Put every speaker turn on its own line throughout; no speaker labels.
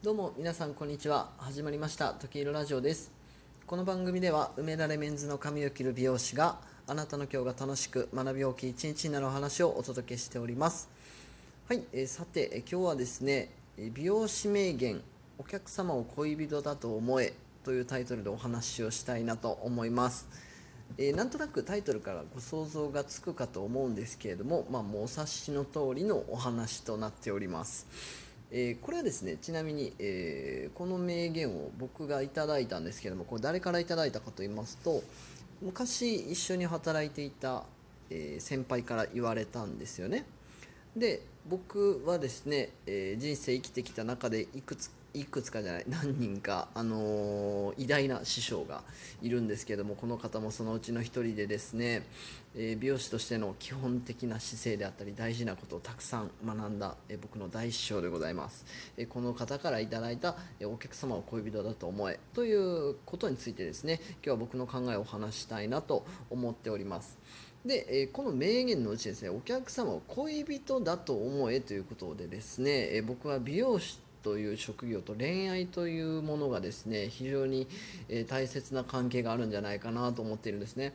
どうも皆さんこんにちは。始まりました。時色ラジオです。この番組では梅田レメンズの髪を切る美容師があなたの今日が楽しく学び大きい一日になるお話をお届けしております。はい、えー、さて、え今日はですね美容師名言お客様を恋人だと思えというタイトルでお話をしたいなと思います。えー、なんとなくタイトルからご想像がつくかと思うんですけれども、まあ、もうお察しの通りのお話となっております。えー、これはですねちなみに、えー、この名言を僕がいただいたんですけどもこれ誰からいただいたかと言いますと昔一緒に働いていた、えー、先輩から言われたんですよね。で僕はですね、え人生生きてきた中でいくついくつかじゃない何人か、あのー、偉大な師匠がいるんですけどもこの方もそのうちの一人でですね、えー、美容師としての基本的な姿勢であったり大事なことをたくさん学んだ、えー、僕の大師匠でございます、えこの方からいただいた、えお客様を恋人だと思えということについてですね今日は僕の考えをお話したいなと思っております。で、えこの名言のうちですねお客様を恋人だと思えということでですね、え僕は美容師という職業と恋愛というものがですね非常に、え大切な関係があるんじゃないかなと思っているんですね。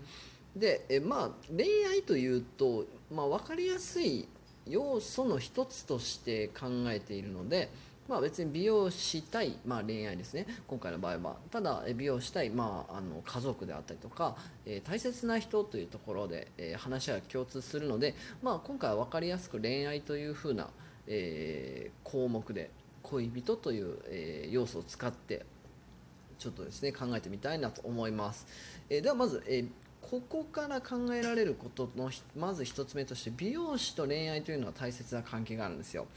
で、えまあ、恋愛というと、まあ、分かりやすい要素の一つとして考えているので、まあ、別に美容したい、まあ、恋愛ですね今回の場合はただ美容したい、まあ、あの家族であったりとか、えー、大切な人というところで、えー、話は共通するので、まあ、今回は分かりやすく恋愛というふうな、えー、項目で恋人という、え要素を使ってちょっとですね考えてみたいなと思います、えではまず、えここから考えられることのまず1つ目として美容師と恋愛というのは大切な関係があるんですよ。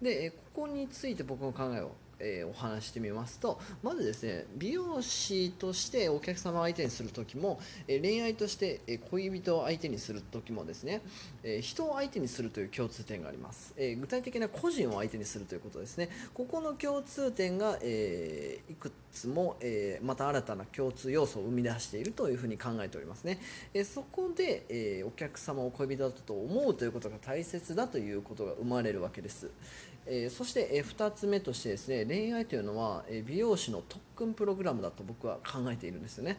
でえここについて僕の考えをえー、お話してみますとまずですね美容師としてお客様相手にする時も、えー、恋愛として、え、恋人を相手にする時もですね、え人を相手にするという共通点があります、え具体的な個人を相手にするということですね。ここの共通点が、えいくつも、えまた新たな共通要素を生み出しているというふうに考えておりますね、えそこで、えお客様を恋人だと思うということが大切だということが生まれるわけです、えそして、え2つ目としてですね恋愛というのは、え美容師の特訓プログラムだと僕は考えているんですよね、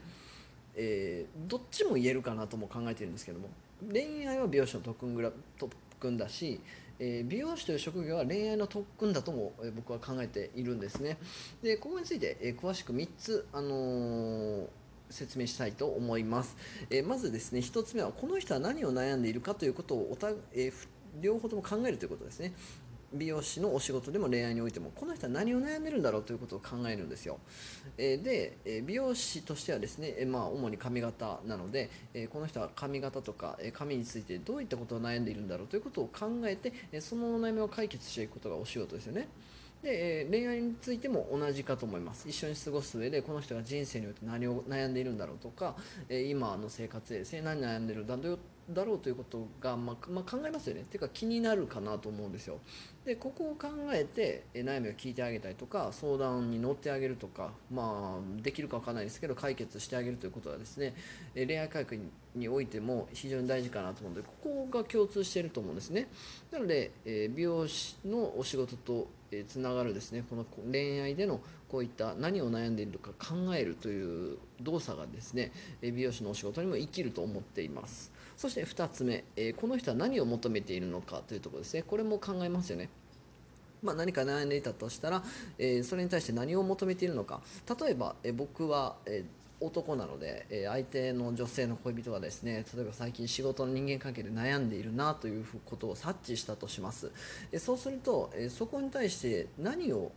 えー、どっちも言えるかなとも考えているんですけども恋愛は美容師の特訓グラ特訓だし、え、美容師という職業は恋愛の特訓だとも、え僕は考えているんですね。でここについて、え詳しく3つ、あの説明したいと思います、えまずですね1つ目はこの人は何を悩んでいるかということをおた、え両方とも考えるということですね。美容師のお仕事でも恋愛においてもこの人は何を悩んでるんだろうということを考えるんですよ、えで、え美容師としてはですね、えまあ、主に髪型なので、えこの人は髪型とか、え髪についてどういったことを悩んでいるんだろうということを考えて、えそのお悩みを解決していくことがお仕事ですよね。で、え恋愛についても同じかと思います。一緒に過ごす上でこの人が人生によって何を悩んでいるんだろうとか、え今の生活でですね何悩んでるんだろうということが、まあ、まあ、考えますよね。ていうか気になるかなと思うんですよ。でここを考えて悩みを聞いてあげたりとか相談に乗ってあげるとか、まあ、できるか分かんないですけど解決してあげるということはですね恋愛回復においても非常に大事かなと思うのでここが共通していると思うんですね。なので、え美容師のお仕事とつながるですね。この恋愛でのこういった何を悩んでいるか考えるという動作がですね美容師のお仕事にも生きると思っています。そして2つ目、えこの人は何を求めているのかというところですね。これも考えますよね。まあ、何か悩んでいたとしたら、えそれに対して何を求めているのか。例えば、え僕は、え男なので、え相手の女性の恋人がですね例えば最近仕事の人間関係で悩んでいるなということを察知したとします、えそうすると、えそこに対して何を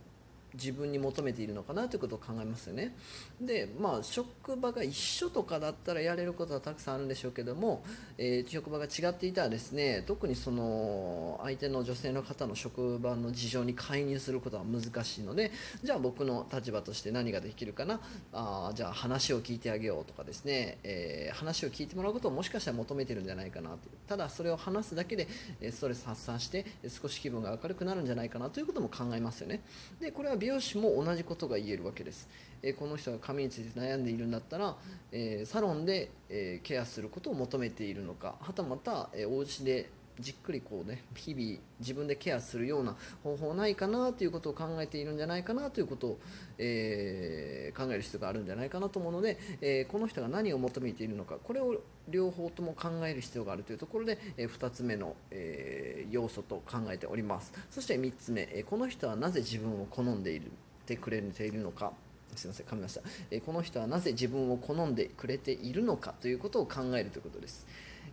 自分に求めているのかなということを考えますよね。でまあ職場が一緒とかだったらやれることはたくさんあるんでしょうけども、えー、職場が違っていたらですね特にその相手の女性の方の職場の事情に介入することは難しいのでじゃあ僕の立場として何ができるかな？あじゃあ話を聞いてあげようとかですね、えー、話を聞いてもらうことをもしかしたら求めてるんじゃないかなとただそれを話すだけでストレス発散して少し気分が明るくなるんじゃないかなということも考えますよね。でこれは美容師も同じことが言えるわけです、えこの人が髪について悩んでいるんだったら、えサロンで、えケアすることを求めているのかはたまた、えお家でじっくりこうね日々自分でケアするような方法ないかなということを考えているんじゃないかなということを、えー、考える必要があるんじゃないかなと思うので、えー、この人が何を求めているのかこれを両方とも考える必要があるというところで、えー、2つ目の、え要素と考えております。そして3つ目、えこの人はなぜ自分を好んでいるてくれているのか。すいません噛みました、えこの人はなぜ自分を好んでくれているのかということを考えるということです。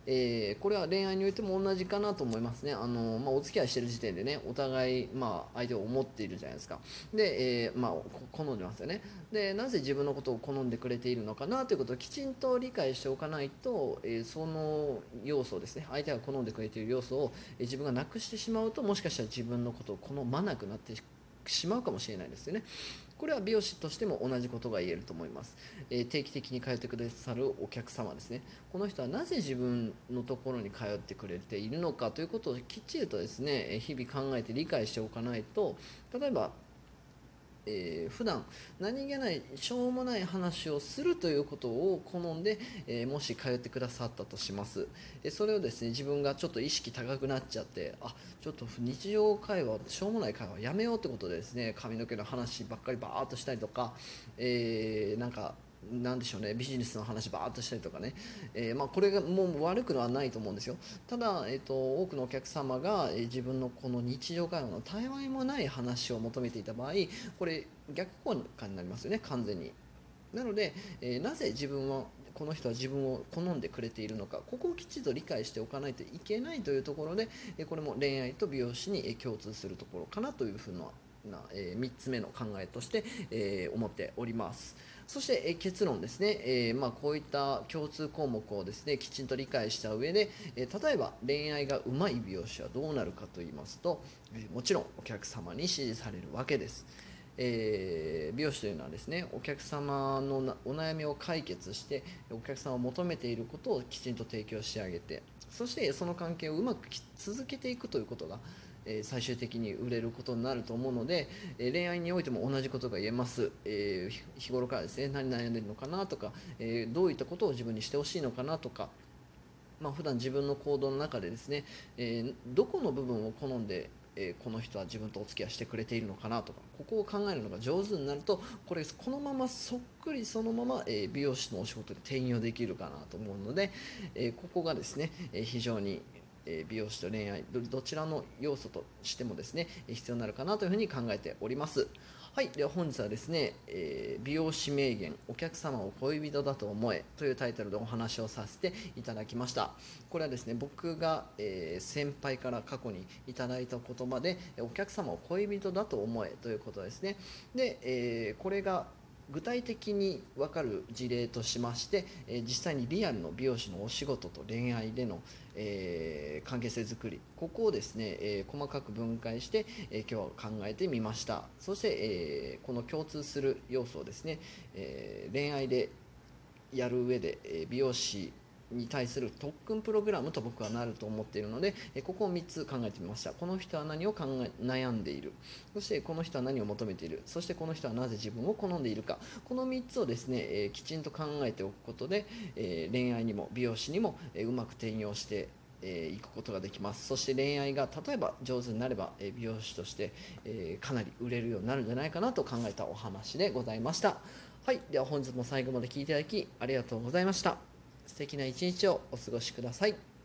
えー、これは恋愛においても同じかなと思いますね。あのまあ、お付き合いしてる時点でね、お互い、まあ、相手を思っているじゃないですか。で、えー、まあ、好んでますよね。で、なぜ自分のことを好んでくれているのかなということをきちんと理解しておかないと、えー、その要素ですね、相手が好んでくれている要素を、え自分がなくしてしまうと、もしかしたら自分のことを好まなくなってしまうかもしれないですよね。これは美容師としても同じことが言えると思います、えー、定期的に通ってくださるお客様ですね。この人はなぜ自分のところに通ってくれているのかということをきっちりとですね日々考えて理解しておかないと例えばえー、普段何気ないしょうもない話をするということを好んで、えー、もし通ってくださったとします、えそれをですね自分がちょっと意識高くなっちゃってあちょっと日常会話しょうもない会話やめようってことでですね髪の毛の話ばっかりバーっとしたりとか、えー、なんかなんでしょうねビジネスの話ばーっとしたりとかね、えー、まあ、これがもう悪くはないと思うんですよ。ただ、えーと、多くのお客様が、え、自分のこの日常会話のたわいもない話を求めていた場合これ逆効果になりますよね完全に。なので、えー、なぜ自分はこの人は自分を好んでくれているのかここをきちんと理解しておかないといけないというところでえこれも恋愛と美容師に共通するところかなというふうなな、え3つ目の考えとして、え思っております。そして、え結論ですね、えまあ、こういった共通項目をですねきちんと理解した上で、え例えば恋愛がうまい美容師はどうなるかと言いますと、えもちろんお客様に支持されるわけです。えー、美容師というのはですねお客様のお悩みを解決してお客様を求めていることをきちんと提供してあげてそしてその関係をうまく続けていくということがえ最終的に売れることになると思うので、え恋愛においても同じことが言えます、え日頃からですね何悩んでるのかなとか、えどういったことを自分にしてほしいのかなとか。まあ、普段自分の行動の中でですね、えー、どこの部分を好んで、え、この人は自分とお付き合いしてくれているのかなとか。ここを考えるのが上手になるとこれこのままそっくりそのまま、え、美容師のお仕事で転用できるかなと思うので、えここがですね、え非常にえ美容師と恋愛どちらの要素としてもですね必要になるかなというふうに考えております。はいでは本日はですね、えー、美容師名言お客様を恋人だと思えというタイトルでお話をさせていただきました。これはですね僕が、えー、先輩から過去にいただいた言葉でお客様を恋人だと思えということですね。で、えー、これが具体的に分かる事例としまして、え実際にリアルの美容師のお仕事と恋愛での、え、関係性づくりここをですね、え、細かく分解して、え、今日は考えてみました。そして、えこの共通する要素をですね、え恋愛でやる上で、え美容師に対する特訓プログラムと僕はなると思っているのでここを3つ考えてみました。この人は何を考え悩んでいる。そしてこの人は何を求めている。そしてこの人はなぜ自分を好んでいるか。この3つをですね、えきちんと考えておくことで、え恋愛にも美容師にも、えうまく転用してえー、くことができます。そして恋愛が例えば上手になれば、え美容師として、えー、かなり売れるようになるんじゃないかなと考えたお話でございました。はい。では本日も最後まで聴いていただきありがとうございました。素敵な一日をお過ごしください。